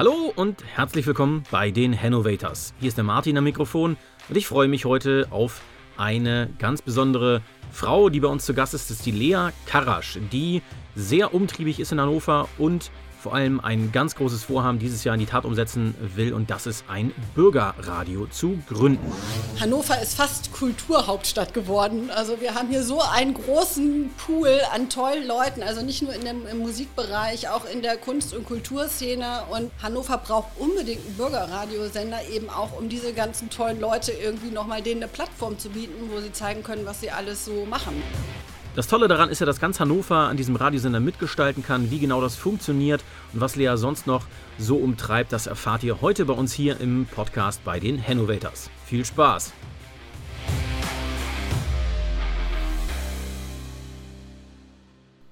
Hallo und herzlich willkommen bei den Hannovators. Hier ist der Martin am Mikrofon und ich freue mich heute auf eine ganz besondere Frau, die bei uns zu Gast ist. Das ist die Lea Karasch, die sehr umtriebig ist in Hannover und vor allem ein ganz großes Vorhaben dieses Jahr in die Tat umsetzen will und das ist ein Bürgerradio zu gründen. Hannover ist fast Kulturhauptstadt geworden. Also wir haben hier so einen großen Pool an tollen Leuten, also nicht nur in dem, im Musikbereich, auch in der Kunst- und Kulturszene und Hannover braucht unbedingt einen Bürgerradiosender eben auch, um diese ganzen tollen Leute irgendwie nochmal denen eine Plattform zu bieten, wo sie zeigen können, was sie alles so machen. Das Tolle daran ist ja, dass ganz Hannover an diesem Radiosender mitgestalten kann, wie genau das funktioniert und was Lea sonst noch so umtreibt, das erfahrt ihr heute bei uns hier im Podcast bei den Hannovators. Viel Spaß!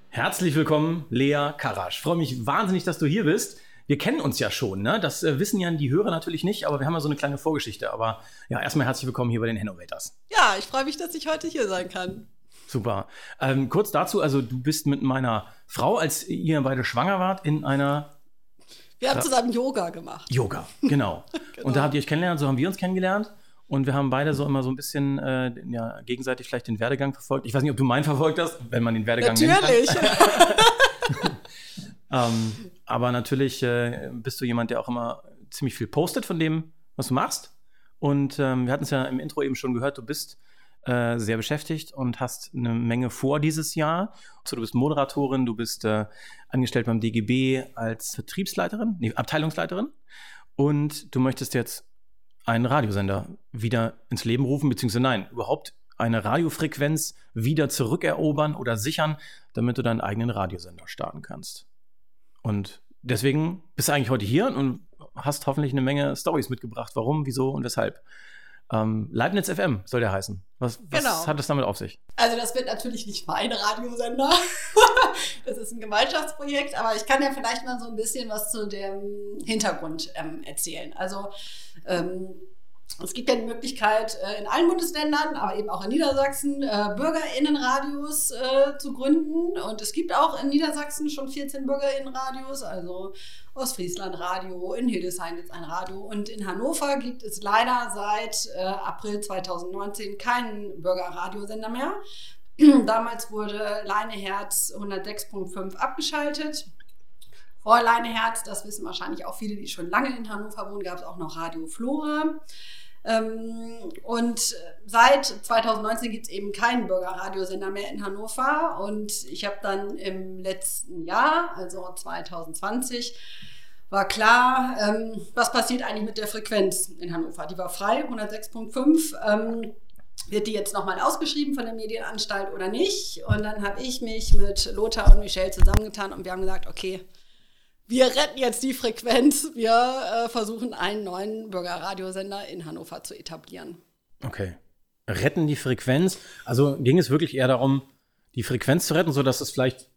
Herzlich willkommen, Lea Karasch. Ich freue mich wahnsinnig, dass du hier bist. Wir kennen uns ja schon, ne? Das äh, wissen ja die Hörer natürlich nicht, aber wir haben ja so eine kleine Vorgeschichte. Aber ja, erstmal herzlich willkommen hier bei den Hannovators. Ja, ich freue mich, dass ich heute hier sein kann. Super. Ähm, kurz dazu, also du bist mit meiner Frau, als ihr beide schwanger wart, in einer wir haben zusammen Yoga gemacht. Yoga, genau. genau. Und da habt ihr euch kennengelernt, so haben wir uns kennengelernt. Und wir haben beide so immer so ein bisschen äh, ja, gegenseitig vielleicht den Werdegang verfolgt. Ich weiß nicht, ob du meinen verfolgt hast, wenn man den Werdegang Natürlich. ähm, aber natürlich äh, bist du jemand, der auch immer ziemlich viel postet von dem, was du machst. Und ähm, wir hatten es ja im Intro eben schon gehört, du bist äh, sehr beschäftigt und hast eine Menge vor dieses Jahr. Also du bist Moderatorin, du bist äh, angestellt beim DGB als Vertriebsleiterin, nee, Abteilungsleiterin und du möchtest jetzt einen Radiosender wieder ins Leben rufen, beziehungsweise nein, überhaupt eine Radiofrequenz wieder zurückerobern oder sichern, damit du deinen eigenen Radiosender starten kannst. Und deswegen bist du eigentlich heute hier und hast hoffentlich eine Menge Stories mitgebracht. Warum, wieso und weshalb. Ähm, Leibniz FM soll der heißen. Was, was genau. hat es damit auf sich? Also das wird natürlich nicht mein Radiosender. das ist ein Gemeinschaftsprojekt, aber ich kann ja vielleicht mal so ein bisschen was zu dem Hintergrund ähm, erzählen. Also ähm, es gibt ja die Möglichkeit, äh, in allen Bundesländern, aber eben auch in Niedersachsen, äh, BürgerInnenradios äh, zu gründen. Und es gibt auch in Niedersachsen schon 14 BürgerInnenradios, also Ostfriesland Radio, in Hildesheim jetzt ein Radio. Und in Hannover gibt es leider seit April 2019 keinen Bürgerradiosender mehr. Damals wurde Leineherz 106.5 abgeschaltet. Vor Leineherz, das wissen wahrscheinlich auch viele, die schon lange in Hannover wohnen, gab es auch noch Radio Flora. Ähm, und seit 2019 gibt es eben keinen Bürgerradiosender mehr in Hannover. Und ich habe dann im letzten Jahr, also 2020, war klar, ähm, was passiert eigentlich mit der Frequenz in Hannover. Die war frei, 106.5. Ähm, wird die jetzt nochmal ausgeschrieben von der Medienanstalt oder nicht? Und dann habe ich mich mit Lothar und Michelle zusammengetan und wir haben gesagt, okay, wir retten jetzt die Frequenz. Wir äh, versuchen einen neuen Bürgerradiosender in Hannover zu etablieren. Okay. Retten die Frequenz. Also ging es wirklich eher darum, die Frequenz zu retten, sodass es vielleicht,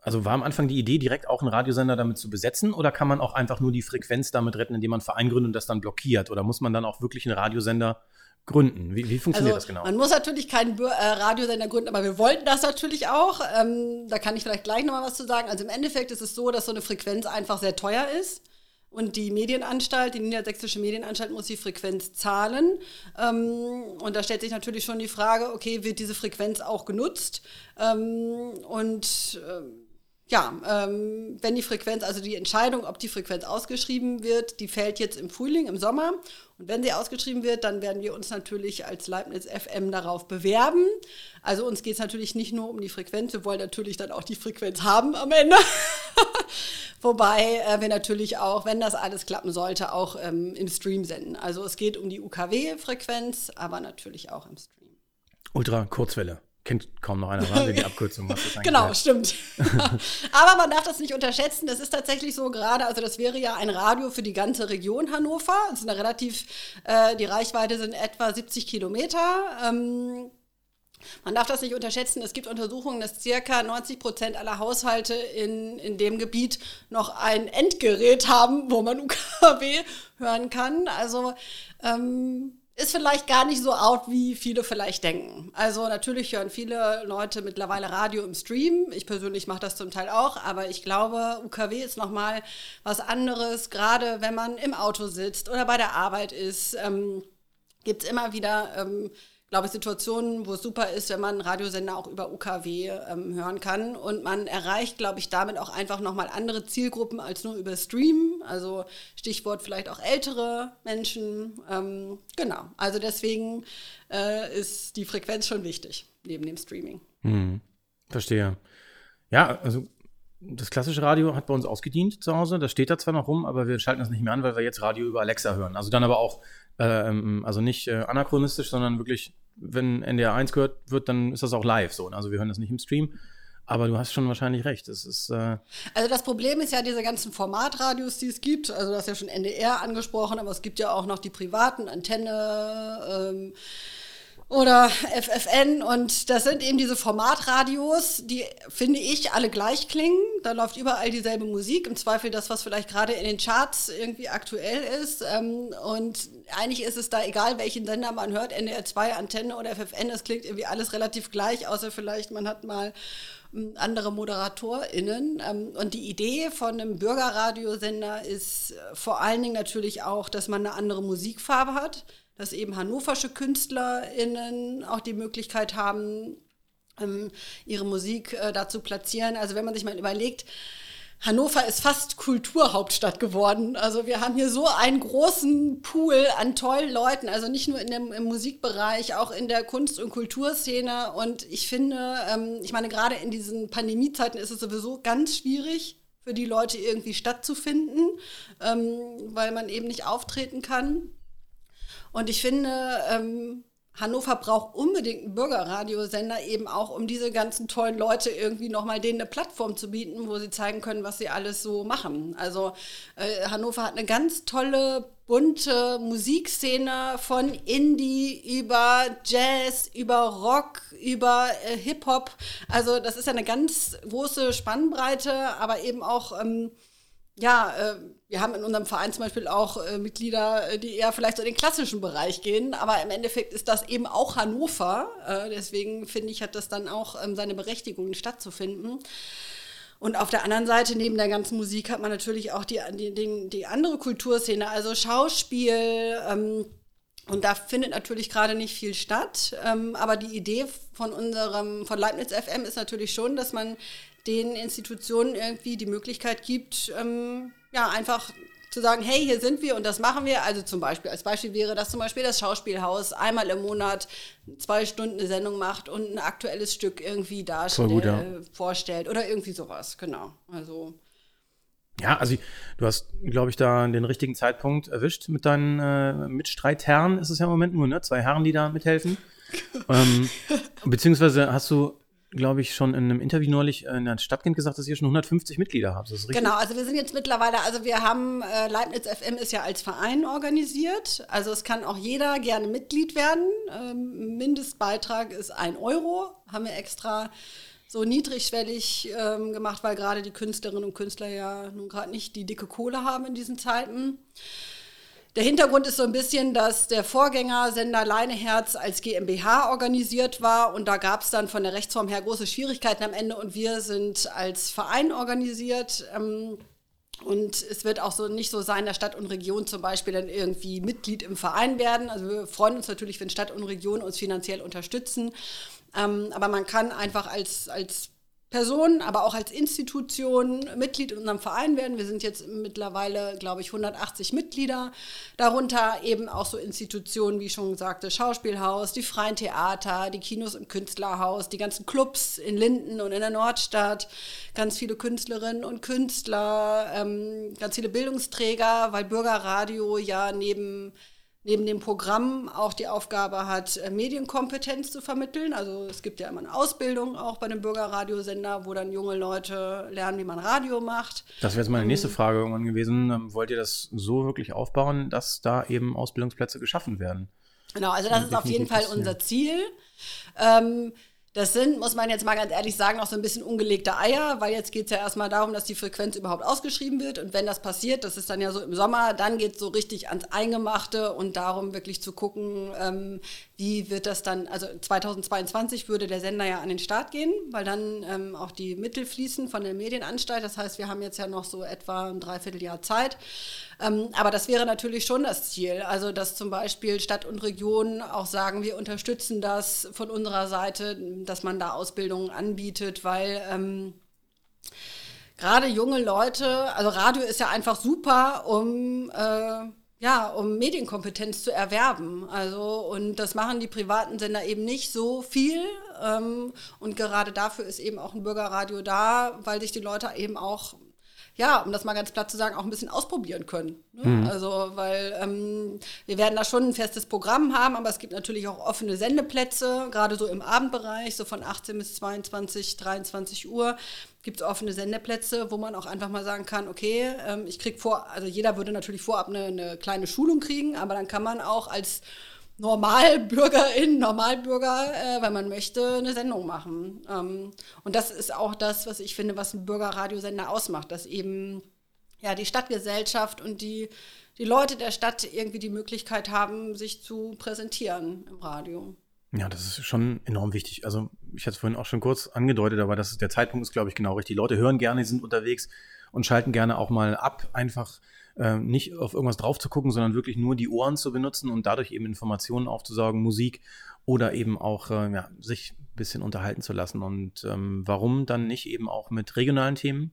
also war am Anfang die Idee, direkt auch einen Radiosender damit zu besetzen? Oder kann man auch einfach nur die Frequenz damit retten, indem man einen Verein gründet und das dann blockiert? Oder muss man dann auch wirklich einen Radiosender gründen? Wie, wie funktioniert also, das genau? Man muss natürlich keinen äh, Radiosender gründen, aber wir wollten das natürlich auch. Ähm, da kann ich vielleicht gleich nochmal was zu sagen. Also im Endeffekt ist es so, dass so eine Frequenz einfach sehr teuer ist. Und die Medienanstalt, die Niedersächsische Medienanstalt, muss die Frequenz zahlen. Ähm, und da stellt sich natürlich schon die Frage, okay, wird diese Frequenz auch genutzt? Ähm, und ähm, ja, ähm, wenn die Frequenz, also die Entscheidung, ob die Frequenz ausgeschrieben wird, die fällt jetzt im Frühling, im Sommer. Und wenn sie ausgeschrieben wird, dann werden wir uns natürlich als Leibniz FM darauf bewerben. Also uns geht es natürlich nicht nur um die Frequenz, wir wollen natürlich dann auch die Frequenz haben am Ende. Wobei äh, wir natürlich auch, wenn das alles klappen sollte, auch ähm, im Stream senden. Also es geht um die UKW-Frequenz, aber natürlich auch im Stream. Ultra Kurzwelle kennt kaum noch einer, war die Abkürzung. Was das genau, heißt. stimmt. Aber man darf das nicht unterschätzen. Das ist tatsächlich so gerade, also das wäre ja ein Radio für die ganze Region Hannover. Das ist eine relativ, äh, die Reichweite sind etwa 70 Kilometer. Ähm, man darf das nicht unterschätzen. Es gibt Untersuchungen, dass circa 90 Prozent aller Haushalte in, in dem Gebiet noch ein Endgerät haben, wo man UKW hören kann. Also ähm, ist vielleicht gar nicht so out, wie viele vielleicht denken. Also natürlich hören viele Leute mittlerweile Radio im Stream. Ich persönlich mache das zum Teil auch, aber ich glaube, UKW ist nochmal was anderes, gerade wenn man im Auto sitzt oder bei der Arbeit ist. Ähm, Gibt es immer wieder ähm, glaube ich, Situationen, wo es super ist, wenn man Radiosender auch über UKW ähm, hören kann. Und man erreicht, glaube ich, damit auch einfach nochmal andere Zielgruppen als nur über Stream. Also Stichwort vielleicht auch ältere Menschen. Ähm, genau. Also deswegen äh, ist die Frequenz schon wichtig, neben dem Streaming. Hm, verstehe. Ja, also das klassische Radio hat bei uns ausgedient zu Hause. Das steht da zwar noch rum, aber wir schalten das nicht mehr an, weil wir jetzt Radio über Alexa hören. Also dann aber auch, äh, ähm, also nicht äh, anachronistisch, sondern wirklich, wenn NDR 1 gehört wird, dann ist das auch live so. Also wir hören das nicht im Stream. Aber du hast schon wahrscheinlich recht. Es ist, äh also das Problem ist ja diese ganzen Formatradios, die es gibt. Also du hast ja schon NDR angesprochen, aber es gibt ja auch noch die privaten Antenne. Ähm oder FFN und das sind eben diese Formatradios, die finde ich alle gleich klingen. Da läuft überall dieselbe Musik, im Zweifel das, was vielleicht gerade in den Charts irgendwie aktuell ist. Ähm, und eigentlich ist es da egal, welchen Sender man hört, NDR 2, Antenne oder FFN, es klingt irgendwie alles relativ gleich, außer vielleicht man hat mal ähm, andere ModeratorInnen. Ähm, und die Idee von einem Bürgerradiosender ist äh, vor allen Dingen natürlich auch, dass man eine andere Musikfarbe hat dass eben hannoversche KünstlerInnen auch die Möglichkeit haben, ähm, ihre Musik äh, da zu platzieren. Also wenn man sich mal überlegt, Hannover ist fast Kulturhauptstadt geworden. Also wir haben hier so einen großen Pool an tollen Leuten, also nicht nur in dem, im Musikbereich, auch in der Kunst- und Kulturszene. Und ich finde, ähm, ich meine, gerade in diesen Pandemiezeiten ist es sowieso ganz schwierig, für die Leute irgendwie stattzufinden, ähm, weil man eben nicht auftreten kann. Und ich finde, ähm, Hannover braucht unbedingt einen Bürgerradiosender, eben auch um diese ganzen tollen Leute irgendwie nochmal denen eine Plattform zu bieten, wo sie zeigen können, was sie alles so machen. Also äh, Hannover hat eine ganz tolle, bunte Musikszene von Indie über Jazz, über Rock, über äh, Hip-Hop. Also das ist ja eine ganz große Spannbreite, aber eben auch... Ähm, ja, äh, wir haben in unserem Verein zum Beispiel auch äh, Mitglieder, äh, die eher vielleicht so in den klassischen Bereich gehen, aber im Endeffekt ist das eben auch Hannover. Äh, deswegen finde ich, hat das dann auch ähm, seine Berechtigung stattzufinden. Und auf der anderen Seite, neben der ganzen Musik, hat man natürlich auch die, die, die, andere Kulturszene, also Schauspiel. Ähm, und da findet natürlich gerade nicht viel statt. Ähm, aber die Idee von unserem, von Leibniz FM ist natürlich schon, dass man den Institutionen irgendwie die Möglichkeit gibt, ähm, ja, einfach zu sagen, hey, hier sind wir und das machen wir. Also zum Beispiel, als Beispiel wäre das zum Beispiel das Schauspielhaus einmal im Monat zwei Stunden eine Sendung macht und ein aktuelles Stück irgendwie darstellt, ja. vorstellt oder irgendwie sowas, genau. Also. Ja, also du hast, glaube ich, da den richtigen Zeitpunkt erwischt mit deinen äh, Mitstreitherren, ist es ja im Moment nur, ne? Zwei Herren, die da mithelfen. ähm, beziehungsweise hast du glaube ich, schon in einem Interview neulich in der Stadtkind gesagt, dass ihr schon 150 Mitglieder habt. Genau, also wir sind jetzt mittlerweile, also wir haben, äh, Leibniz FM ist ja als Verein organisiert. Also es kann auch jeder gerne Mitglied werden. Ähm, Mindestbeitrag ist ein Euro. Haben wir extra so niedrigschwellig ähm, gemacht, weil gerade die Künstlerinnen und Künstler ja nun gerade nicht die dicke Kohle haben in diesen Zeiten. Der Hintergrund ist so ein bisschen, dass der Vorgängersender Leineherz als GmbH organisiert war und da gab es dann von der Rechtsform her große Schwierigkeiten am Ende und wir sind als Verein organisiert. Ähm, und es wird auch so nicht so sein, dass Stadt und Region zum Beispiel dann irgendwie Mitglied im Verein werden. Also wir freuen uns natürlich, wenn Stadt und Region uns finanziell unterstützen. Ähm, aber man kann einfach als, als Person, aber auch als Institution Mitglied in unserem Verein werden. Wir sind jetzt mittlerweile, glaube ich, 180 Mitglieder. Darunter eben auch so Institutionen, wie schon gesagt, das Schauspielhaus, die freien Theater, die Kinos im Künstlerhaus, die ganzen Clubs in Linden und in der Nordstadt, ganz viele Künstlerinnen und Künstler, ähm, ganz viele Bildungsträger, weil Bürgerradio ja neben neben dem Programm auch die Aufgabe hat, äh, Medienkompetenz zu vermitteln. Also es gibt ja immer eine Ausbildung auch bei einem Bürgerradiosender, wo dann junge Leute lernen, wie man Radio macht. Das wäre jetzt meine nächste ähm, Frage irgendwann gewesen. Ähm, wollt ihr das so wirklich aufbauen, dass da eben Ausbildungsplätze geschaffen werden? Genau, also das ist auf jeden Fall unser Ziel. Ähm, Das sind, muss man jetzt mal ganz ehrlich sagen, noch so ein bisschen ungelegte Eier, weil jetzt geht es ja erstmal darum, dass die Frequenz überhaupt ausgeschrieben wird. Und wenn das passiert, das ist dann ja so im Sommer, dann geht es so richtig ans Eingemachte und darum wirklich zu gucken, ähm, wie wird das dann, also 2022 würde der Sender ja an den Start gehen, weil dann ähm, auch die Mittel fließen von der Medienanstalt. Das heißt, wir haben jetzt ja noch so etwa ein Dreivierteljahr Zeit. Ähm, aber das wäre natürlich schon das Ziel. Also, dass zum Beispiel Stadt und Region auch sagen, wir unterstützen das von unserer Seite, dass man da Ausbildungen anbietet, weil ähm, gerade junge Leute, also Radio ist ja einfach super, um äh, ja, um Medienkompetenz zu erwerben. Also, und das machen die privaten Sender eben nicht so viel. Ähm, und gerade dafür ist eben auch ein Bürgerradio da, weil sich die Leute eben auch ja, um das mal ganz platt zu sagen, auch ein bisschen ausprobieren können. Ne? Mhm. Also, weil ähm, wir werden da schon ein festes Programm haben, aber es gibt natürlich auch offene Sendeplätze, gerade so im Abendbereich, so von 18 bis 22, 23 Uhr gibt es offene Sendeplätze, wo man auch einfach mal sagen kann, okay, ähm, ich krieg vor, also jeder würde natürlich vorab eine, eine kleine Schulung kriegen, aber dann kann man auch als Normalbürgerin, Normalbürger, äh, wenn man möchte, eine Sendung machen. Ähm, und das ist auch das, was ich finde, was ein Bürgerradiosender ausmacht, dass eben ja die Stadtgesellschaft und die, die Leute der Stadt irgendwie die Möglichkeit haben, sich zu präsentieren im Radio. Ja, das ist schon enorm wichtig. Also ich hatte es vorhin auch schon kurz angedeutet, aber das ist, der Zeitpunkt ist, glaube ich, genau richtig. Die Leute hören gerne, sind unterwegs und schalten gerne auch mal ab, einfach äh, nicht auf irgendwas drauf zu gucken, sondern wirklich nur die Ohren zu benutzen und dadurch eben Informationen aufzusaugen, Musik oder eben auch äh, ja, sich ein bisschen unterhalten zu lassen. Und ähm, warum dann nicht eben auch mit regionalen Themen?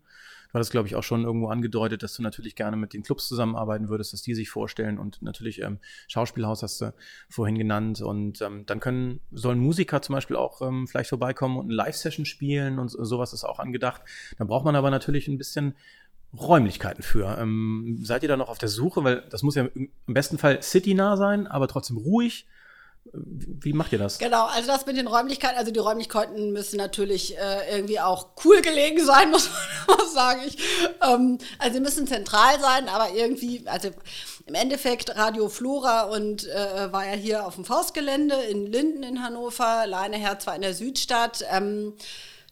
Du hattest, glaube ich, auch schon irgendwo angedeutet, dass du natürlich gerne mit den Clubs zusammenarbeiten würdest, dass die sich vorstellen und natürlich ähm, Schauspielhaus hast du vorhin genannt und ähm, dann können, sollen Musiker zum Beispiel auch ähm, vielleicht vorbeikommen und eine Live-Session spielen und sowas ist auch angedacht. Da braucht man aber natürlich ein bisschen Räumlichkeiten für. Ähm, seid ihr da noch auf der Suche? Weil das muss ja im besten Fall citynah sein, aber trotzdem ruhig. Wie macht ihr das? Genau, also das mit den Räumlichkeiten, also die Räumlichkeiten müssen natürlich äh, irgendwie auch cool gelegen sein, muss man sagen. Ich, ähm, also sie müssen zentral sein, aber irgendwie, also im Endeffekt Radio Flora und äh, war ja hier auf dem Faustgelände in Linden in Hannover, Leineherz war in der Südstadt. Ähm,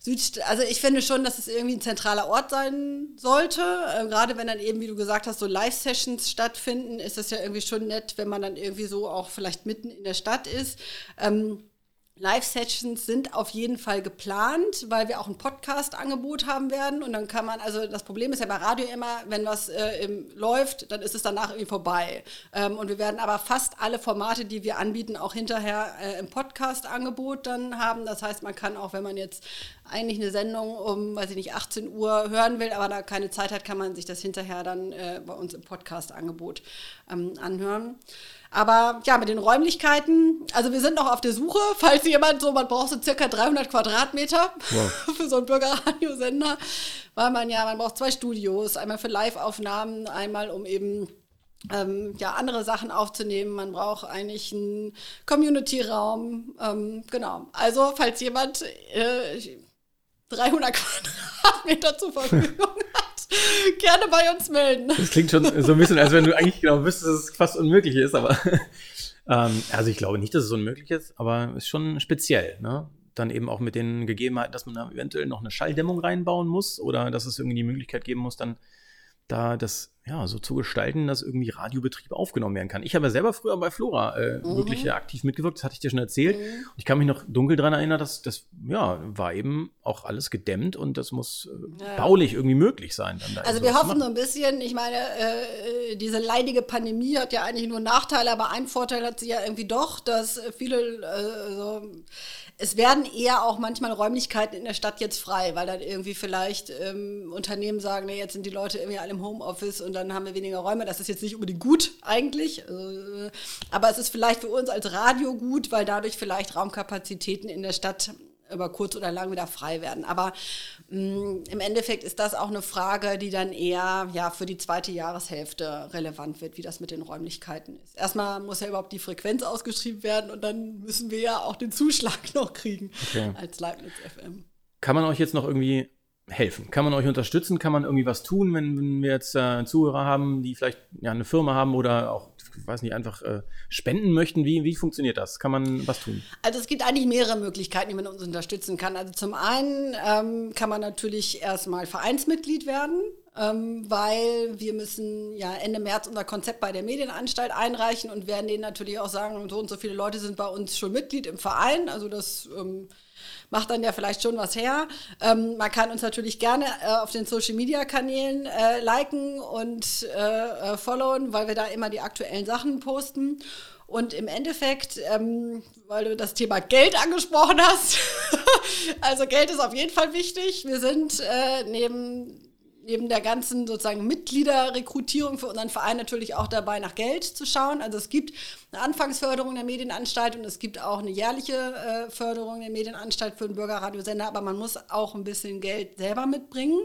Süd, also ich finde schon, dass es irgendwie ein zentraler Ort sein sollte. Äh, gerade wenn dann eben, wie du gesagt hast, so Live-Sessions stattfinden, ist das ja irgendwie schon nett, wenn man dann irgendwie so auch vielleicht mitten in der Stadt ist. Ähm, Live-Sessions sind auf jeden Fall geplant, weil wir auch ein Podcast-Angebot haben werden. Und dann kann man, also das Problem ist ja bei Radio immer, wenn was äh, im, läuft, dann ist es danach irgendwie vorbei. Ähm, und wir werden aber fast alle Formate, die wir anbieten, auch hinterher äh, im Podcast-Angebot dann haben. Das heißt, man kann auch, wenn man jetzt eigentlich eine Sendung um, weiß ich nicht, 18 Uhr hören will, aber da keine Zeit hat, kann man sich das hinterher dann äh, bei uns im Podcast-Angebot ähm, anhören. Aber ja, mit den Räumlichkeiten, also wir sind noch auf der Suche, falls jemand so, man braucht so circa 300 Quadratmeter wow. für so einen Bürgerradiosender, weil man ja, man braucht zwei Studios, einmal für Live-Aufnahmen, einmal um eben ähm, ja, andere Sachen aufzunehmen. Man braucht eigentlich einen Community-Raum. Ähm, genau. Also, falls jemand äh, 300 Quadratmeter zur Verfügung hat, gerne bei uns melden. Das klingt schon so ein bisschen, als wenn du eigentlich genau wüsstest, dass es fast unmöglich ist, aber ähm, also ich glaube nicht, dass es unmöglich ist, aber es ist schon speziell, ne? Dann eben auch mit den Gegebenheiten, dass man da eventuell noch eine Schalldämmung reinbauen muss oder dass es irgendwie die Möglichkeit geben muss, dann da das ja so zu gestalten, dass irgendwie Radiobetrieb aufgenommen werden kann. Ich habe ja selber früher bei Flora äh, mhm. wirklich äh, aktiv mitgewirkt, das hatte ich dir schon erzählt. Mhm. Und ich kann mich noch dunkel daran erinnern, dass das ja war eben auch alles gedämmt und das muss äh, ja. baulich irgendwie möglich sein. Da also wir hoffen so ein bisschen, ich meine, äh, diese leidige Pandemie hat ja eigentlich nur Nachteile, aber ein Vorteil hat sie ja irgendwie doch, dass viele äh, so es werden eher auch manchmal Räumlichkeiten in der Stadt jetzt frei, weil dann irgendwie vielleicht ähm, Unternehmen sagen, nee, jetzt sind die Leute irgendwie alle im Homeoffice und dann haben wir weniger Räume. Das ist jetzt nicht unbedingt gut eigentlich, äh, aber es ist vielleicht für uns als Radio gut, weil dadurch vielleicht Raumkapazitäten in der Stadt über kurz oder lang wieder frei werden. Aber mh, mm, im Endeffekt ist das auch eine Frage, die dann eher ja, für die zweite Jahreshälfte relevant wird, wie das mit den Räumlichkeiten ist. Erstmal muss ja überhaupt die Frequenz ausgeschrieben werden und dann müssen wir ja auch den Zuschlag noch kriegen okay. als Leibniz FM. Kann man euch jetzt noch irgendwie helfen? Kann man euch unterstützen? Kann man irgendwie was tun, wenn, wenn wir jetzt äh, Zuhörer haben, die vielleicht ja, eine Firma haben oder auch weiß nicht, einfach äh, spenden möchten? Wie, wie funktioniert das? Kann man was tun? Also es gibt eigentlich mehrere Möglichkeiten, wie man uns unterstützen kann. Also zum einen ähm, kann man natürlich erstmal Vereinsmitglied werden weil wir müssen ja Ende März unser Konzept bei der Medienanstalt einreichen und werden denen natürlich auch sagen, so und so viele Leute sind bei uns schon Mitglied im Verein. Also das ähm, macht dann ja vielleicht schon was her. Ähm, man kann uns natürlich gerne äh, auf den Social Media Kanälen äh, liken und äh, äh followen, weil wir da immer die aktuellen Sachen posten. Und im Endeffekt, ähm, weil du das Thema Geld angesprochen hast, also Geld ist auf jeden Fall wichtig. Wir sind äh, neben neben der ganzen sozusagen Mitgliederrekrutierung für unseren Verein natürlich auch dabei, nach Geld zu schauen. Also es gibt eine Anfangsförderung der Medienanstalt und es gibt auch eine jährliche äh, Förderung der Medienanstalt für den Bürgerradiosender, aber man muss auch ein bisschen Geld selber mitbringen.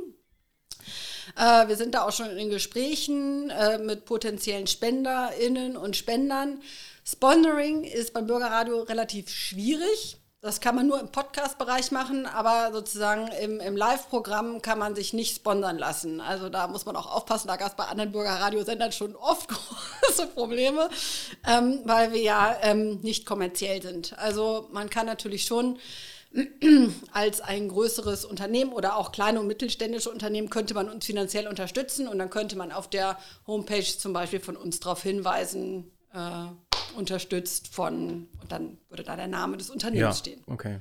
Äh, wir sind da auch schon in Gesprächen äh, mit potenziellen SpenderInnen und Spendern. Sponsoring ist beim Bürgerradio relativ schwierig. Das kann man nur im Podcast-Bereich machen, aber sozusagen im, im Live-Programm kann man sich nicht sponsern lassen. Also da muss man auch aufpassen, da gab es bei anderen Bürgerradiosendern schon oft große Probleme, ähm, weil wir ja ähm, nicht kommerziell sind. Also man kann natürlich schon als ein größeres Unternehmen oder auch kleine und mittelständische Unternehmen könnte man uns finanziell unterstützen und dann könnte man auf der Homepage zum Beispiel von uns darauf hinweisen, äh, unterstützt von, und dann würde da der Name des Unternehmens ja, stehen. Okay.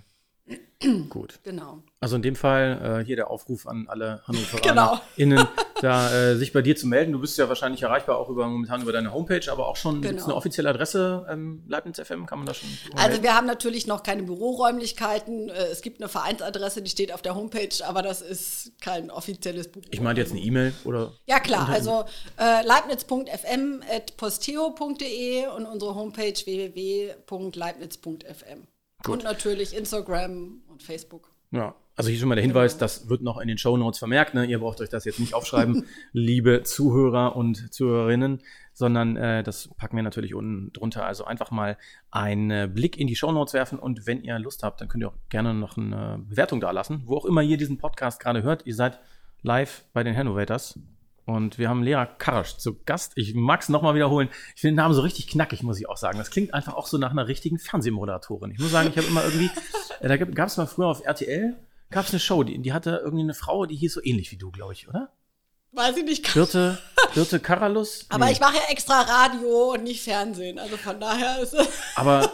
Gut. Genau. Also in dem Fall äh, hier der Aufruf an alle HannoveranerInnen, genau. da äh, sich bei dir zu melden. Du bist ja wahrscheinlich erreichbar auch über, momentan über deine Homepage, aber auch schon genau. eine offizielle Adresse ähm, Leibniz FM, kann man da schon Also wir haben natürlich noch keine Büroräumlichkeiten. Äh, es gibt eine Vereinsadresse, die steht auf der Homepage, aber das ist kein offizielles Büro. Ich meine jetzt eine E-Mail oder? Ja klar, also äh, leibniz.fm.posteo.de und unsere Homepage www.leibniz.fm. Gut. Und natürlich Instagram und Facebook. Ja, also hier schon mal der Hinweis, das wird noch in den Show Notes vermerkt. Ne? Ihr braucht euch das jetzt nicht aufschreiben, liebe Zuhörer und Zuhörerinnen, sondern äh, das packen wir natürlich unten drunter. Also einfach mal einen Blick in die Show Notes werfen und wenn ihr Lust habt, dann könnt ihr auch gerne noch eine Bewertung da lassen, wo auch immer ihr diesen Podcast gerade hört. Ihr seid live bei den Hannovators und wir haben Lea Karasch zu Gast. Ich mag es nochmal wiederholen. Ich finde den Namen so richtig knackig, muss ich auch sagen. Das klingt einfach auch so nach einer richtigen Fernsehmoderatorin. Ich muss sagen, ich habe immer irgendwie, äh, da gab es mal früher auf RTL, gab es eine Show, die, die hatte irgendwie eine Frau, die hieß so ähnlich wie du, glaube ich, oder? Weiß ich nicht. Birte, Birte Karalus? Aber nee. ich mache ja extra Radio und nicht Fernsehen. Also von daher ist es. Aber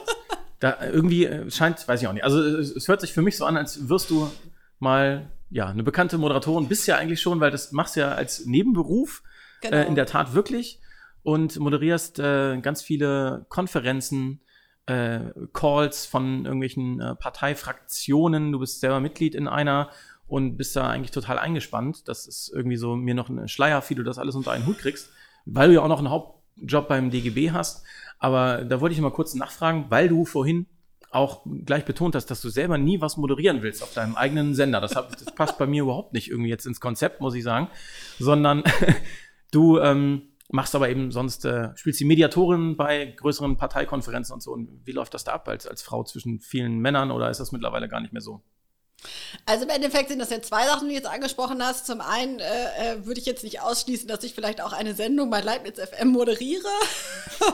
da irgendwie äh, scheint, weiß ich auch nicht. Also es, es hört sich für mich so an, als wirst du mal ja, eine bekannte Moderatorin bist ja eigentlich schon, weil das machst ja als Nebenberuf genau. äh, in der Tat wirklich und moderierst äh, ganz viele Konferenzen, äh, Calls von irgendwelchen äh, Parteifraktionen. Du bist selber Mitglied in einer und bist da eigentlich total eingespannt. Das ist irgendwie so mir noch ein Schleier, wie du das alles unter einen Hut kriegst, weil du ja auch noch einen Hauptjob beim DGB hast. Aber da wollte ich mal kurz nachfragen, weil du vorhin auch gleich betont hast, dass du selber nie was moderieren willst auf deinem eigenen Sender. Das, hab, das passt bei mir überhaupt nicht irgendwie jetzt ins Konzept, muss ich sagen, sondern du ähm, machst aber eben sonst, äh, spielst die Mediatorin bei größeren Parteikonferenzen und so. Und wie läuft das da ab als, als Frau zwischen vielen Männern oder ist das mittlerweile gar nicht mehr so? Also im Endeffekt sind das ja zwei Sachen, die du jetzt angesprochen hast. Zum einen äh, äh, würde ich jetzt nicht ausschließen, dass ich vielleicht auch eine Sendung bei Leibniz FM moderiere.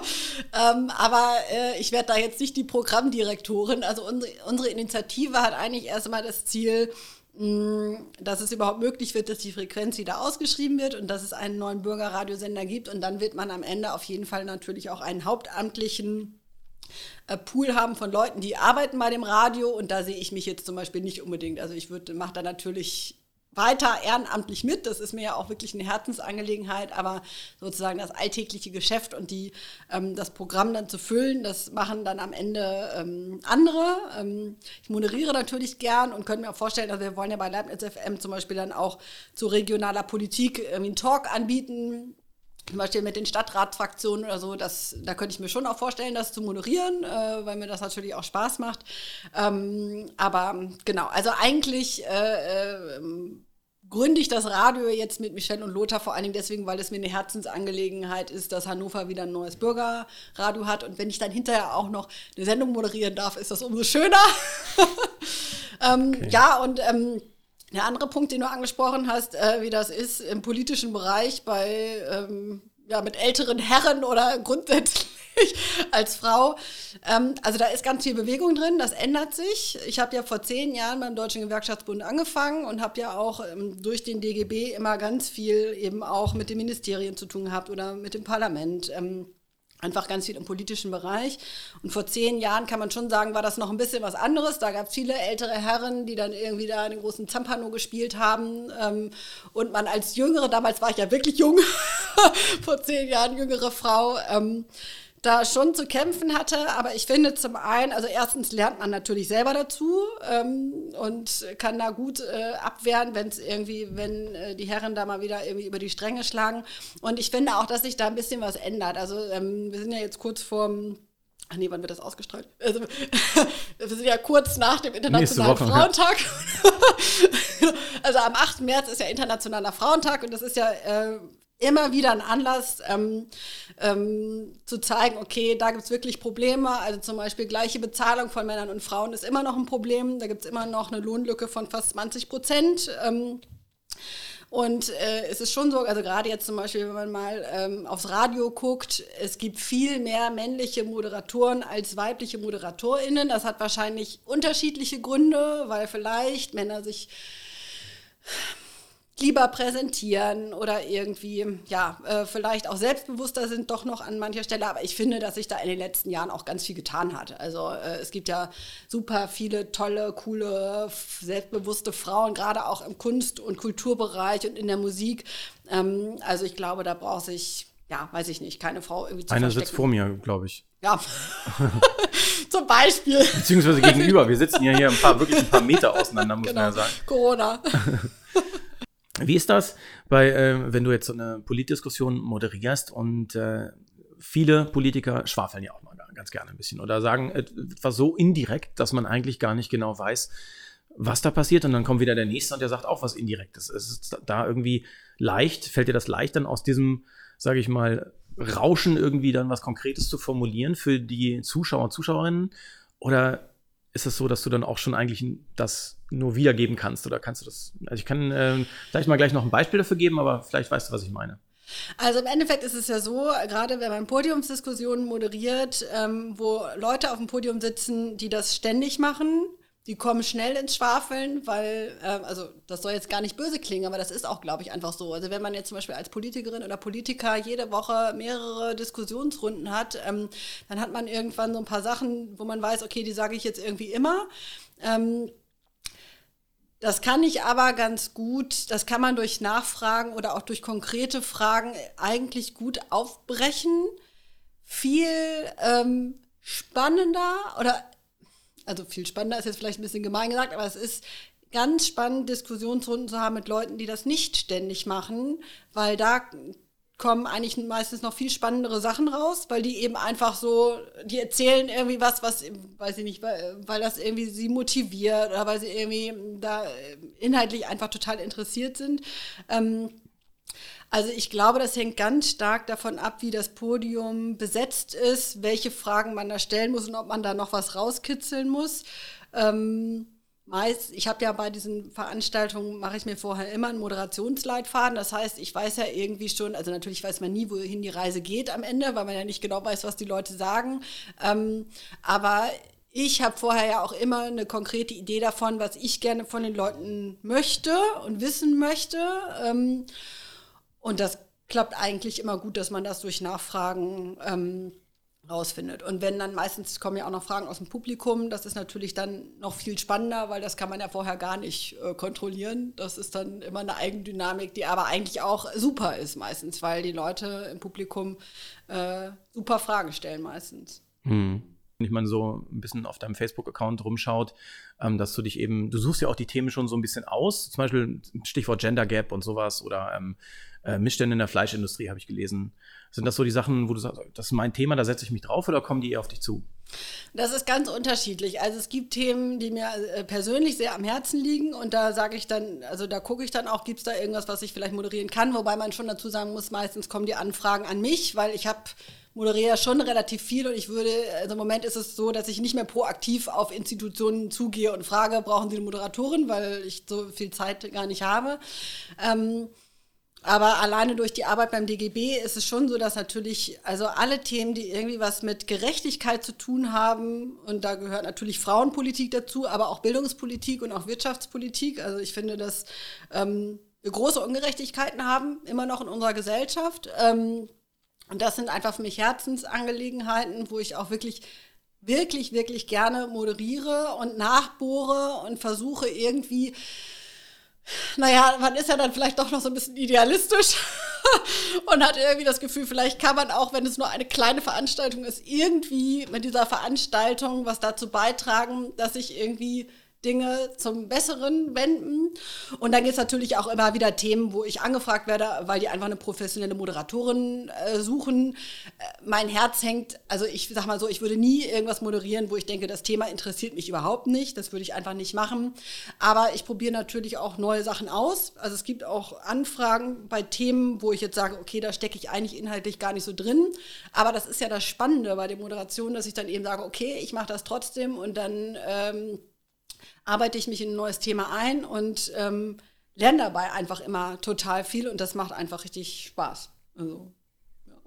ähm, aber äh, ich werde da jetzt nicht die Programmdirektorin. Also unsere, unsere Initiative hat eigentlich erstmal das Ziel, mh, dass es überhaupt möglich wird, dass die Frequenz wieder ausgeschrieben wird und dass es einen neuen Bürgerradiosender gibt. Und dann wird man am Ende auf jeden Fall natürlich auch einen hauptamtlichen Pool haben von Leuten, die arbeiten bei dem Radio und da sehe ich mich jetzt zum Beispiel nicht unbedingt. Also ich würde, mache da natürlich weiter ehrenamtlich mit. Das ist mir ja auch wirklich eine Herzensangelegenheit, aber sozusagen das alltägliche Geschäft und die, ähm, das Programm dann zu füllen, das machen dann am Ende ähm, andere. Ähm, ich moderiere natürlich gern und könnte mir auch vorstellen, also wir wollen ja bei Leibniz FM zum Beispiel dann auch zu regionaler Politik irgendwie einen Talk anbieten zum Beispiel mit den Stadtratsfraktionen oder so, das, da könnte ich mir schon auch vorstellen, das zu moderieren, äh, weil mir das natürlich auch Spaß macht. Ähm, aber genau, also eigentlich äh, äh, gründe ich das Radio jetzt mit Michelle und Lothar vor allen Dingen deswegen, weil es mir eine Herzensangelegenheit ist, dass Hannover wieder ein neues Bürgerradio hat. Und wenn ich dann hinterher auch noch eine Sendung moderieren darf, ist das umso schöner. ähm, okay. Ja, und ähm, der andere Punkt, den du angesprochen hast, äh, wie das ist im politischen Bereich bei ähm, ja, mit älteren Herren oder grundsätzlich als Frau. Ähm, also da ist ganz viel Bewegung drin, das ändert sich. Ich habe ja vor zehn Jahren beim Deutschen Gewerkschaftsbund angefangen und habe ja auch ähm, durch den DGB immer ganz viel eben auch mit den Ministerien zu tun gehabt oder mit dem Parlament. Ähm, einfach ganz viel im politischen Bereich. Und vor zehn Jahren kann man schon sagen, war das noch ein bisschen was anderes. Da gab es viele ältere Herren, die dann irgendwie da den großen Zampano gespielt haben. Ähm, und man als Jüngere, damals war ich ja wirklich jung, vor zehn Jahren jüngere Frau, ähm, da schon zu kämpfen hatte. Aber ich finde zum einen, also erstens lernt man natürlich selber dazu ähm, und kann da gut äh, abwehren, wenn es irgendwie, wenn äh, die Herren da mal wieder irgendwie über die Stränge schlagen. Und ich finde auch, dass sich da ein bisschen was ändert. Also ähm, wir sind ja jetzt kurz vorm Ach nee, wann wird das ausgestrahlt? Also, wir sind ja kurz nach dem Internationalen Woche, Frauentag. Ja. also am 8. März ist ja Internationaler Frauentag und das ist ja äh, immer wieder ein Anlass ähm, ähm, zu zeigen, okay, da gibt es wirklich Probleme. Also zum Beispiel gleiche Bezahlung von Männern und Frauen ist immer noch ein Problem. Da gibt es immer noch eine Lohnlücke von fast 20 Prozent. Ähm, und äh, es ist schon so, also gerade jetzt zum Beispiel, wenn man mal ähm, aufs Radio guckt, es gibt viel mehr männliche Moderatoren als weibliche ModeratorInnen. Das hat wahrscheinlich unterschiedliche Gründe, weil vielleicht Männer sich lieber präsentieren oder irgendwie, ja, äh, vielleicht auch selbstbewusster sind doch noch an mancher Stelle. Aber ich finde, dass sich da in den letzten Jahren auch ganz viel getan hat. Also äh, es gibt ja super viele tolle, coole, selbstbewusste Frauen, gerade auch im Kunst- und Kulturbereich und in der Musik. Ähm, also ich glaube, da braucht sich, ja, weiß ich nicht, keine Frau irgendwie zu Eine sitzt vor mir, glaube ich. Ja, zum Beispiel. Beziehungsweise gegenüber. Wir sitzen ja hier ein paar, wirklich ein paar Meter auseinander, muss genau. man ja sagen. Corona. Wie ist das, bei, äh, wenn du jetzt so eine Politdiskussion moderierst und äh, viele Politiker schwafeln ja auch mal ganz gerne ein bisschen oder sagen etwas so indirekt, dass man eigentlich gar nicht genau weiß, was da passiert und dann kommt wieder der Nächste und der sagt auch was Indirektes. Es ist da irgendwie leicht, fällt dir das leicht dann aus diesem, sage ich mal, Rauschen irgendwie dann was Konkretes zu formulieren für die Zuschauer und Zuschauerinnen oder ist es so, dass du dann auch schon eigentlich das nur wiedergeben kannst? Oder kannst du das? Also ich kann äh, vielleicht mal gleich noch ein Beispiel dafür geben, aber vielleicht weißt du, was ich meine. Also im Endeffekt ist es ja so, gerade wenn man Podiumsdiskussionen moderiert, ähm, wo Leute auf dem Podium sitzen, die das ständig machen, die kommen schnell ins Schwafeln, weil, äh, also das soll jetzt gar nicht böse klingen, aber das ist auch, glaube ich, einfach so. Also wenn man jetzt zum Beispiel als Politikerin oder Politiker jede Woche mehrere Diskussionsrunden hat, ähm, dann hat man irgendwann so ein paar Sachen, wo man weiß, okay, die sage ich jetzt irgendwie immer. Ähm, das kann ich aber ganz gut, das kann man durch Nachfragen oder auch durch konkrete Fragen eigentlich gut aufbrechen. Viel ähm, spannender oder also viel spannender ist jetzt vielleicht ein bisschen gemein gesagt, aber es ist ganz spannend, Diskussionsrunden zu haben mit Leuten, die das nicht ständig machen, weil da kommen eigentlich meistens noch viel spannendere Sachen raus, weil die eben einfach so, die erzählen irgendwie was, was, weiß ich nicht, weil, weil das irgendwie sie motiviert oder weil sie irgendwie da inhaltlich einfach total interessiert sind. Ähm, also ich glaube, das hängt ganz stark davon ab, wie das Podium besetzt ist, welche Fragen man da stellen muss und ob man da noch was rauskitzeln muss. Ähm, meist, ich habe ja bei diesen Veranstaltungen, mache ich mir vorher immer einen Moderationsleitfaden. Das heißt, ich weiß ja irgendwie schon, also natürlich weiß man nie, wohin die Reise geht am Ende, weil man ja nicht genau weiß, was die Leute sagen. Ähm, aber ich habe vorher ja auch immer eine konkrete Idee davon, was ich gerne von den Leuten möchte und wissen möchte. Ähm, und das klappt eigentlich immer gut, dass man das durch Nachfragen ähm, rausfindet. Und wenn dann meistens kommen ja auch noch Fragen aus dem Publikum, das ist natürlich dann noch viel spannender, weil das kann man ja vorher gar nicht äh, kontrollieren. Das ist dann immer eine Eigendynamik, die aber eigentlich auch super ist meistens, weil die Leute im Publikum äh, super Fragen stellen meistens. Hm. Wenn ich mal so ein bisschen auf deinem Facebook-Account rumschaut, ähm, dass du dich eben, du suchst ja auch die Themen schon so ein bisschen aus, zum Beispiel Stichwort Gender Gap und sowas oder ähm, äh, Missstände in der Fleischindustrie, habe ich gelesen. Sind das so die Sachen, wo du sagst, das ist mein Thema, da setze ich mich drauf oder kommen die eher auf dich zu? Das ist ganz unterschiedlich. Also es gibt Themen, die mir äh, persönlich sehr am Herzen liegen und da sage ich dann, also da gucke ich dann auch, gibt es da irgendwas, was ich vielleicht moderieren kann, wobei man schon dazu sagen muss, meistens kommen die Anfragen an mich, weil ich habe moderiere schon relativ viel und ich würde, also im Moment ist es so, dass ich nicht mehr proaktiv auf Institutionen zugehe und frage, brauchen Sie eine Moderatorin, weil ich so viel Zeit gar nicht habe. Ähm, aber alleine durch die Arbeit beim DGB ist es schon so, dass natürlich, also alle Themen, die irgendwie was mit Gerechtigkeit zu tun haben, und da gehört natürlich Frauenpolitik dazu, aber auch Bildungspolitik und auch Wirtschaftspolitik. Also ich finde, dass ähm, wir große Ungerechtigkeiten haben, immer noch in unserer Gesellschaft. Ähm, und das sind einfach für mich Herzensangelegenheiten, wo ich auch wirklich wirklich, wirklich gerne moderiere und nachbohre und versuche irgendwie naja, man ist ja dann vielleicht doch noch so ein bisschen idealistisch und hat irgendwie das Gefühl, vielleicht kann man auch, wenn es nur eine kleine Veranstaltung ist, irgendwie mit dieser Veranstaltung was dazu beitragen, dass ich irgendwie Dinge zum Besseren wenden. Und dann gibt es natürlich auch immer wieder Themen, wo ich angefragt werde, weil die einfach eine professionelle Moderatorin äh, suchen. Äh, mein Herz hängt, also ich sag mal so, ich würde nie irgendwas moderieren, wo ich denke, das Thema interessiert mich überhaupt nicht. Das würde ich einfach nicht machen. Aber ich probiere natürlich auch neue Sachen aus. Also es gibt auch Anfragen bei Themen, wo ich jetzt sage, okay, da stecke ich eigentlich inhaltlich gar nicht so drin. Aber das ist ja das Spannende bei der Moderation, dass ich dann eben sage, okay, ich mache das trotzdem und dann ähm, arbeite ich mich in ein neues Thema ein und ähm, lerne dabei einfach immer total viel und das macht einfach richtig Spaß. Also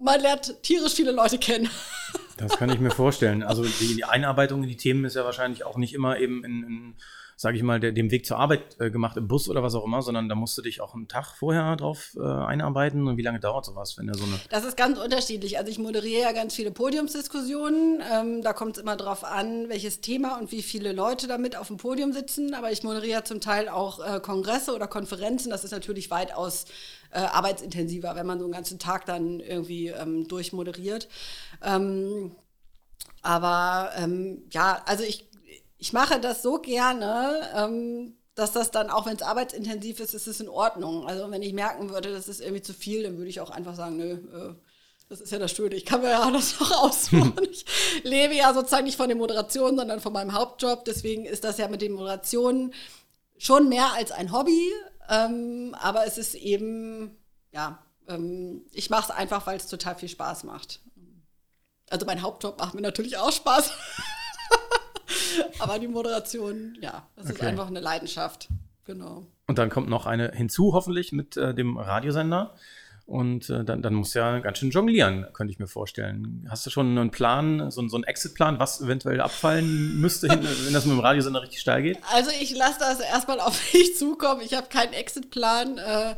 man lernt tierisch viele Leute kennen. Das kann ich mir vorstellen. Also die Einarbeitung in die Themen ist ja wahrscheinlich auch nicht immer eben in, in sage ich mal, der, dem Weg zur Arbeit äh, gemacht im Bus oder was auch immer, sondern da musst du dich auch einen Tag vorher drauf äh, einarbeiten. Und wie lange dauert sowas, wenn du so eine. Das ist ganz unterschiedlich. Also ich moderiere ja ganz viele Podiumsdiskussionen. Ähm, da kommt es immer drauf an, welches Thema und wie viele Leute damit auf dem Podium sitzen. Aber ich moderiere zum Teil auch äh, Kongresse oder Konferenzen. Das ist natürlich weitaus äh, arbeitsintensiver, wenn man so einen ganzen Tag dann irgendwie ähm, durchmoderiert. Ähm, aber ähm, ja, also ich ich mache das so gerne, ähm, dass das dann, auch wenn es arbeitsintensiv ist, ist es in Ordnung. Also wenn ich merken würde, das ist irgendwie zu viel, dann würde ich auch einfach sagen, nö, äh, das ist ja das Schöne, ich kann mir ja das noch ausmachen. ich lebe ja sozusagen nicht von den Moderationen, sondern von meinem Hauptjob. Deswegen ist das ja mit den Moderationen schon mehr als ein Hobby. Ähm, aber es ist eben, ja, ähm, ich mache es einfach, weil es total viel Spaß macht. Also mein Hauptjob macht mir natürlich auch Spaß. Aber die Moderation, ja, das okay. ist einfach eine Leidenschaft. Genau. Und dann kommt noch eine hinzu, hoffentlich, mit äh, dem Radiosender. Und äh, dann, dann muss ja ganz schön jonglieren, könnte ich mir vorstellen. Hast du schon einen Plan, so, so einen Exit-Plan, was eventuell abfallen müsste, hin, wenn das mit dem Radiosender richtig steil geht? Also ich lasse das erstmal auf mich zukommen. Ich habe keinen Exit-Plan. Äh,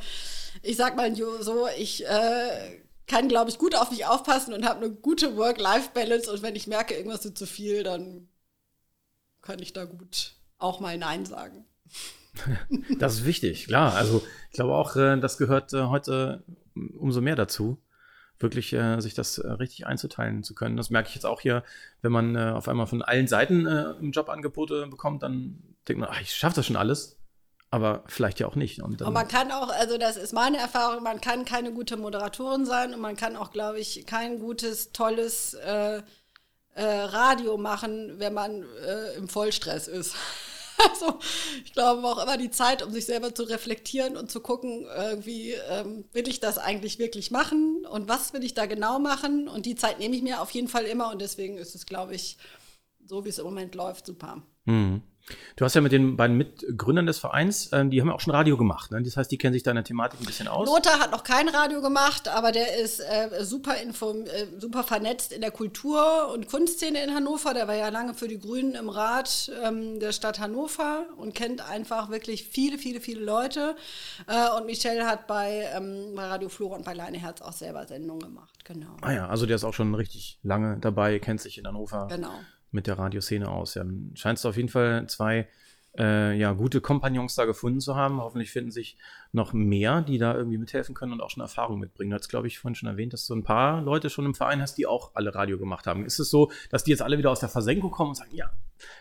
ich sag mal so, ich äh, kann, glaube ich, gut auf mich aufpassen und habe eine gute Work-Life-Balance. Und wenn ich merke, irgendwas ist zu viel, dann kann ich da gut auch mal Nein sagen. Das ist wichtig, klar. Also ich glaube auch, äh, das gehört äh, heute umso mehr dazu, wirklich äh, sich das richtig einzuteilen zu können. Das merke ich jetzt auch hier, wenn man auf einmal von allen Seiten im Job Angebote bekommt, dann denkt man, ach, ich schaffe das schon alles. Aber vielleicht ja auch nicht. Und, und man kann auch, also das ist meine Erfahrung, man kann keine gute Moderatorin sein und man kann auch, glaube ich, kein gutes, tolles äh, äh, Radio machen, wenn man äh, im Vollstress ist. Also ich glaube, braucht immer die Zeit, um sich selber zu reflektieren und zu gucken, wie ähm, will ich das eigentlich wirklich machen und was will ich da genau machen. Und die Zeit nehme ich mir auf jeden Fall immer und deswegen ist es, glaube ich, so wie es im Moment läuft, super. Mhm. Du hast ja mit den beiden Mitgründern des Vereins, äh, die haben ja auch schon Radio gemacht. Ne? Das heißt, die kennen sich da in der Thematik ein bisschen aus. Lothar hat noch kein Radio gemacht, aber der ist äh, super, inform äh, super vernetzt in der Kultur- und Kunstszene in Hannover. Der war ja lange für die Grünen im Rat ähm, der Stadt Hannover und kennt einfach wirklich viele, viele, viele Leute. Äh, und Michelle hat bei, ähm, bei Radio Flora und bei Leineherz auch selber Sendungen gemacht. Genau. Ah ja, also der ist auch schon richtig lange dabei, kennt sich in Hannover. Genau mit der Radioszene aus. Ja, scheinst du auf jeden Fall zwei äh, ja, gute Kompagnons da gefunden zu haben. Hoffentlich finden sich noch mehr, die da irgendwie mithelfen können und auch schon Erfahrung mitbringen. Du hast, glaube ich, vorhin schon erwähnt, dass du ein paar Leute schon im Verein hast, die auch alle Radio gemacht haben. Ist es so, dass die jetzt alle wieder aus der Versenkung kommen und sagen, ja,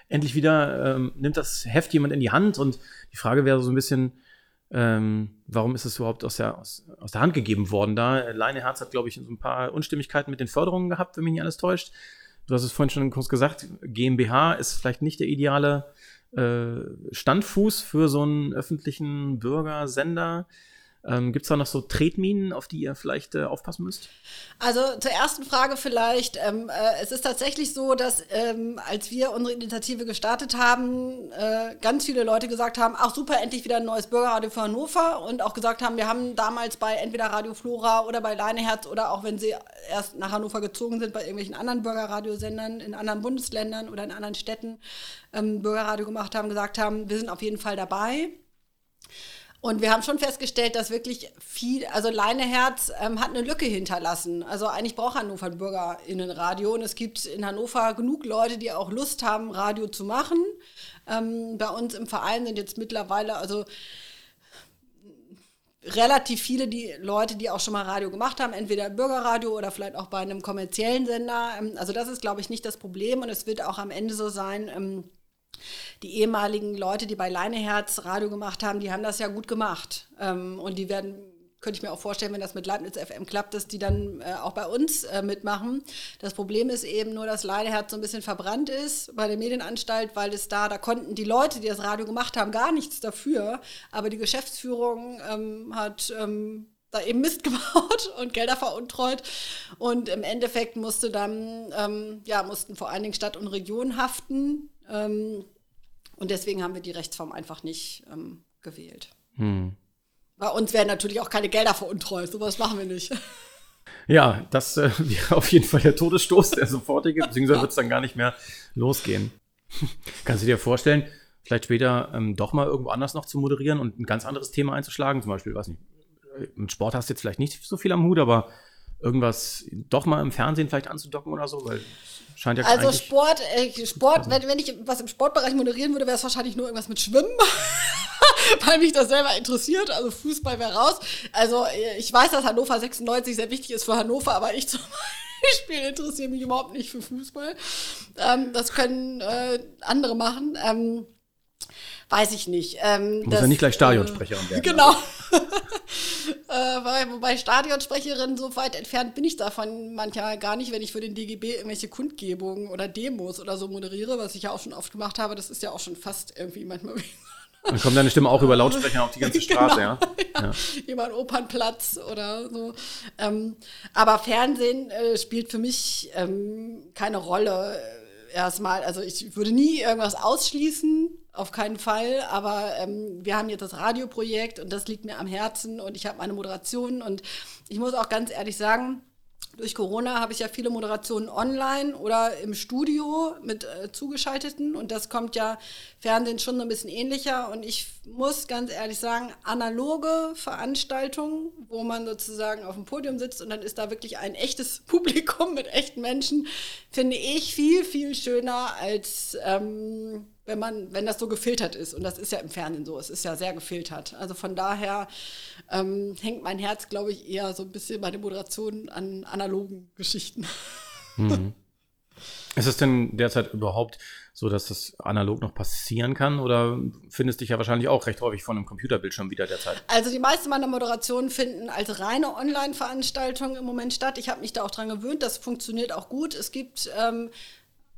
endlich wieder ähm, nimmt das Heft jemand in die Hand? Und die Frage wäre so ein bisschen, ähm, warum ist es überhaupt aus der, aus, aus der Hand gegeben worden da? Leine Herz hat, glaube ich, so ein paar Unstimmigkeiten mit den Förderungen gehabt, wenn mich nicht alles täuscht du hast es vorhin schon kurz gesagt, GmbH ist vielleicht nicht der ideale äh, Standfuß für so einen öffentlichen Bürgersender. Ähm, Gibt es da noch so Tretminen, auf die ihr vielleicht äh, aufpassen müsst? Also zur ersten Frage vielleicht. Ähm, äh, es ist tatsächlich so, dass ähm, als wir unsere Initiative gestartet haben, äh, ganz viele Leute gesagt haben, ach super, endlich wieder ein neues Bürgerradio für Hannover und auch gesagt haben, wir haben damals bei entweder Radio Flora oder bei Leineherz oder auch wenn sie erst nach Hannover gezogen sind, bei irgendwelchen anderen Bürgerradiosendern in anderen Bundesländern oder in anderen Städten ähm, Bürgerradio gemacht haben, gesagt haben, wir sind auf jeden Fall dabei. Und wir haben schon festgestellt, dass wirklich viel, also Leineherz ähm, hat eine Lücke hinterlassen. Also eigentlich braucht Hannover ein BürgerInnenradio und es gibt in Hannover genug Leute, die auch Lust haben, Radio zu machen. Ähm, bei uns im Verein sind jetzt mittlerweile, also relativ viele die Leute, die auch schon mal Radio gemacht haben, entweder Bürgerradio oder vielleicht auch bei einem kommerziellen Sender. Ähm, also das ist, glaube ich, nicht das Problem und es wird auch am Ende so sein, ähm, die ehemaligen Leute, die bei Leineherz Radio gemacht haben, die haben das ja gut gemacht. Ähm, und die werden, könnte ich mir auch vorstellen, wenn das mit Leibniz FM klappt, dass die dann äh, auch bei uns äh, mitmachen. Das Problem ist eben nur, dass Leineherz so ein bisschen verbrannt ist bei der Medienanstalt, weil es da, da konnten die Leute, die das Radio gemacht haben, gar nichts dafür. Aber die Geschäftsführung ähm, hat ähm, da eben Mist gebaut und Gelder veruntreut. Und im Endeffekt musste dann, ähm, ja, mussten vor allen Dingen Stadt und Region haften. Ähm, und deswegen haben wir die Rechtsform einfach nicht ähm, gewählt. Hm. Bei uns werden natürlich auch keine Gelder veruntreut. Sowas machen wir nicht. Ja, das äh, wäre auf jeden Fall der Todesstoß, der sofortige, beziehungsweise wird es dann gar nicht mehr losgehen. Kannst du dir vorstellen, vielleicht später ähm, doch mal irgendwo anders noch zu moderieren und ein ganz anderes Thema einzuschlagen? Zum Beispiel, weiß nicht, mit Sport hast du jetzt vielleicht nicht so viel am Hut, aber irgendwas doch mal im Fernsehen vielleicht anzudocken oder so? Weil scheint ja Also Sport, äh, Sport, wenn, wenn ich was im Sportbereich moderieren würde, wäre es wahrscheinlich nur irgendwas mit Schwimmen. weil mich das selber interessiert. Also Fußball wäre raus. Also äh, ich weiß, dass Hannover 96 sehr wichtig ist für Hannover, aber ich zum Beispiel interessiere mich überhaupt nicht für Fußball. Ähm, das können äh, andere machen. Ähm, weiß ich nicht. Ähm, du musst das, ja nicht gleich Stadionsprecherin äh, werden. Genau. Äh, wobei Stadionsprecherin so weit entfernt bin ich davon manchmal gar nicht, wenn ich für den DGB irgendwelche Kundgebungen oder Demos oder so moderiere, was ich ja auch schon oft gemacht habe. Das ist ja auch schon fast irgendwie manchmal dann kommt deine Stimme auch über Lautsprecher auf die ganze Straße, genau, ja. ja. Über einen Opernplatz oder so. Ähm, aber Fernsehen äh, spielt für mich ähm, keine Rolle äh, erstmal. Also ich würde nie irgendwas ausschließen auf keinen Fall. Aber ähm, wir haben jetzt das Radioprojekt und das liegt mir am Herzen und ich habe meine Moderation und ich muss auch ganz ehrlich sagen, durch Corona habe ich ja viele Moderationen online oder im Studio mit äh, zugeschalteten und das kommt ja Fernsehen schon so ein bisschen ähnlicher und ich muss ganz ehrlich sagen, analoge Veranstaltungen, wo man sozusagen auf dem Podium sitzt und dann ist da wirklich ein echtes Publikum mit echten Menschen, finde ich viel, viel schöner als ähm, wenn man, wenn das so gefiltert ist. Und das ist ja im Fernsehen so, es ist ja sehr gefiltert. Also von daher ähm, hängt mein Herz, glaube ich, eher so ein bisschen bei der Moderation an analogen Geschichten. Mhm. Ist es denn derzeit überhaupt so, dass das analog noch passieren kann? Oder findest du dich ja wahrscheinlich auch recht häufig von einem Computerbildschirm wieder derzeit? Also die meisten meiner Moderationen finden als reine Online-Veranstaltungen im Moment statt. Ich habe mich da auch dran gewöhnt, das funktioniert auch gut. Es gibt ähm,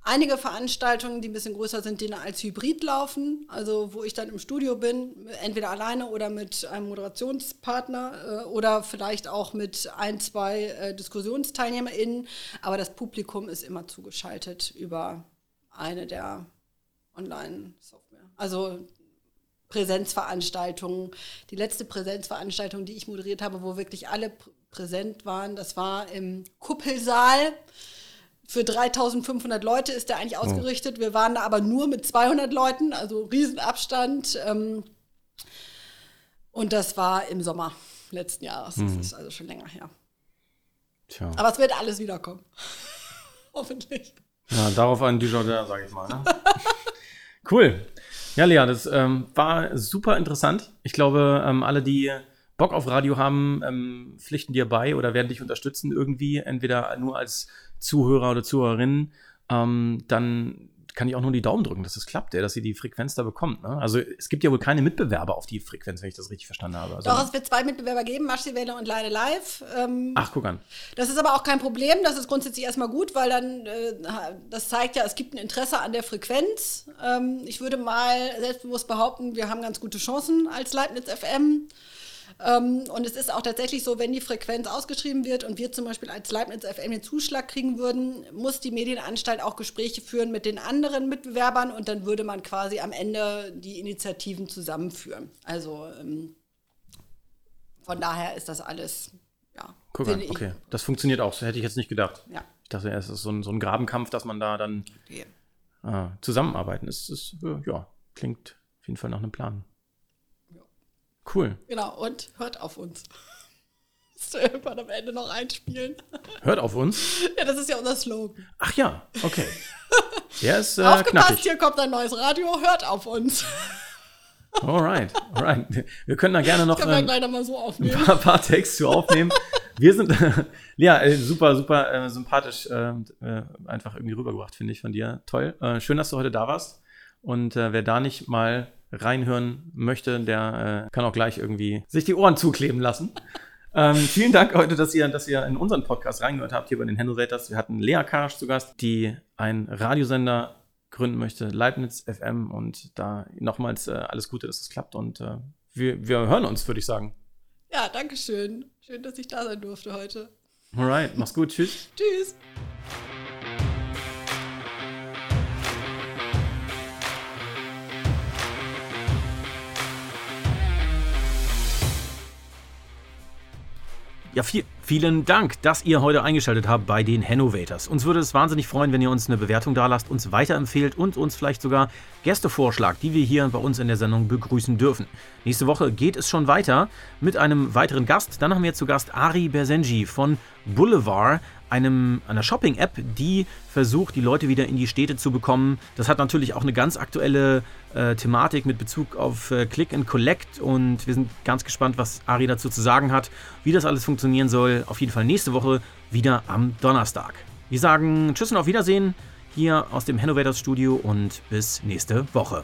einige Veranstaltungen, die ein bisschen größer sind, die als Hybrid laufen, also wo ich dann im Studio bin, entweder alleine oder mit einem Moderationspartner äh, oder vielleicht auch mit ein, zwei äh, DiskussionsteilnehmerInnen, aber das Publikum ist immer zugeschaltet über eine der Online-Software. Also Präsenzveranstaltungen. Die letzte Präsenzveranstaltung, die ich moderiert habe, wo wirklich alle präsent waren, das war im Kuppelsaal für 3500 Leute ist der eigentlich oh. ausgerichtet. Wir waren da aber nur mit 200 Leuten, also Riesenabstand. Ähm, und das war im Sommer letzten Jahres. Das mhm. ist also schon länger her. Tja. Aber es wird alles wiederkommen. Hoffentlich. Ja, darauf ein Dujardin, sage ich mal. Ne? cool. Ja, Lea, das ähm, war super interessant. Ich glaube, ähm, alle, die Bock auf Radio haben, ähm, pflichten dir bei oder werden dich unterstützen irgendwie, entweder nur als Zuhörer oder Zuhörerin, ähm, dann kann ich auch nur die Daumen drücken, dass es klappt, dass sie die Frequenz da bekommt. Ne? Also es gibt ja wohl keine Mitbewerber auf die Frequenz, wenn ich das richtig verstanden habe. Also, Doch, es wird zwei Mitbewerber geben, Maschsee-Welle und Leine Live. Ähm, Ach, guck an. Das ist aber auch kein Problem, das ist grundsätzlich erstmal gut, weil dann, äh, das zeigt ja, es gibt ein Interesse an der Frequenz. Ähm, ich würde mal selbstbewusst behaupten, wir haben ganz gute Chancen als Leibniz FM. Ähm, und es ist auch tatsächlich so, wenn die Frequenz ausgeschrieben wird und wir zum Beispiel als Leibniz FM den Zuschlag kriegen würden, muss die Medienanstalt auch Gespräche führen mit den anderen Mitbewerbern und dann würde man quasi am Ende die Initiativen zusammenführen. Also ähm, von daher ist das alles, ja. Guck an, okay. Das funktioniert auch, das hätte ich jetzt nicht gedacht. Ja. Ich dachte, es ist so ein, so ein Grabenkampf, dass man da dann Okay. äh, zusammenarbeiten. Es ist, äh, ja, klingt auf jeden Fall nach einem Plan. Cool. Genau, und hört auf uns. Das irgendwann am Ende noch einspielen. Hört auf uns. Ja, das ist ja unser Slogan. Ach ja, okay. Der ist äh, Aufgepasst, knackig. hier kommt ein neues Radio, hört auf uns. Alright, alright. Wir können da gerne noch ähm, nochmal so ein paar, paar zu aufnehmen. Wir sind, ja, äh, super, super äh, sympathisch äh, äh, einfach irgendwie rübergebracht, finde ich, von dir. Toll. Äh, schön, dass du heute da warst. Und wer da nicht mal reinhören möchte, der äh, kann auch gleich irgendwie sich die Ohren zukleben lassen. Ähm, vielen Dank heute, dass ihr, dass ihr in unseren Podcast reingehört habt, hier bei den Handlerators. Wir hatten Lea Karsch zu Gast, die einen Radiosender gründen möchte, Leibniz FM. Und da nochmals äh, alles Gute, dass es klappt. Und äh, wir, wir hören uns, würde ich sagen. Ja, danke schön. Schön, dass ich da sein durfte heute. Alright, mach's gut, tschüss. Tschüss. Ja, viel, vielen Dank, dass ihr heute eingeschaltet habt bei den Hannovators. Uns würde es wahnsinnig freuen, wenn ihr uns eine Bewertung da lasst, uns weiterempfehlt und uns vielleicht sogar Gäste vorschlagt, die wir hier bei uns in der Sendung begrüßen dürfen. Nächste Woche geht es schon weiter mit einem weiteren Gast. Dann haben wir zu Gast Ari Bersenji von Boulevard, einem, einer Shopping-App, die versucht, die Leute wieder in die Städte zu bekommen. Das hat natürlich auch eine ganz aktuelle äh, Thematik mit Bezug auf äh, Click and Collect und wir sind ganz gespannt, was Ari dazu zu sagen hat, wie das alles funktionieren soll. Auf jeden Fall nächste Woche wieder am Donnerstag. Wir sagen Tschüss und auf Wiedersehen hier aus dem Hannovators Studio und bis nächste Woche.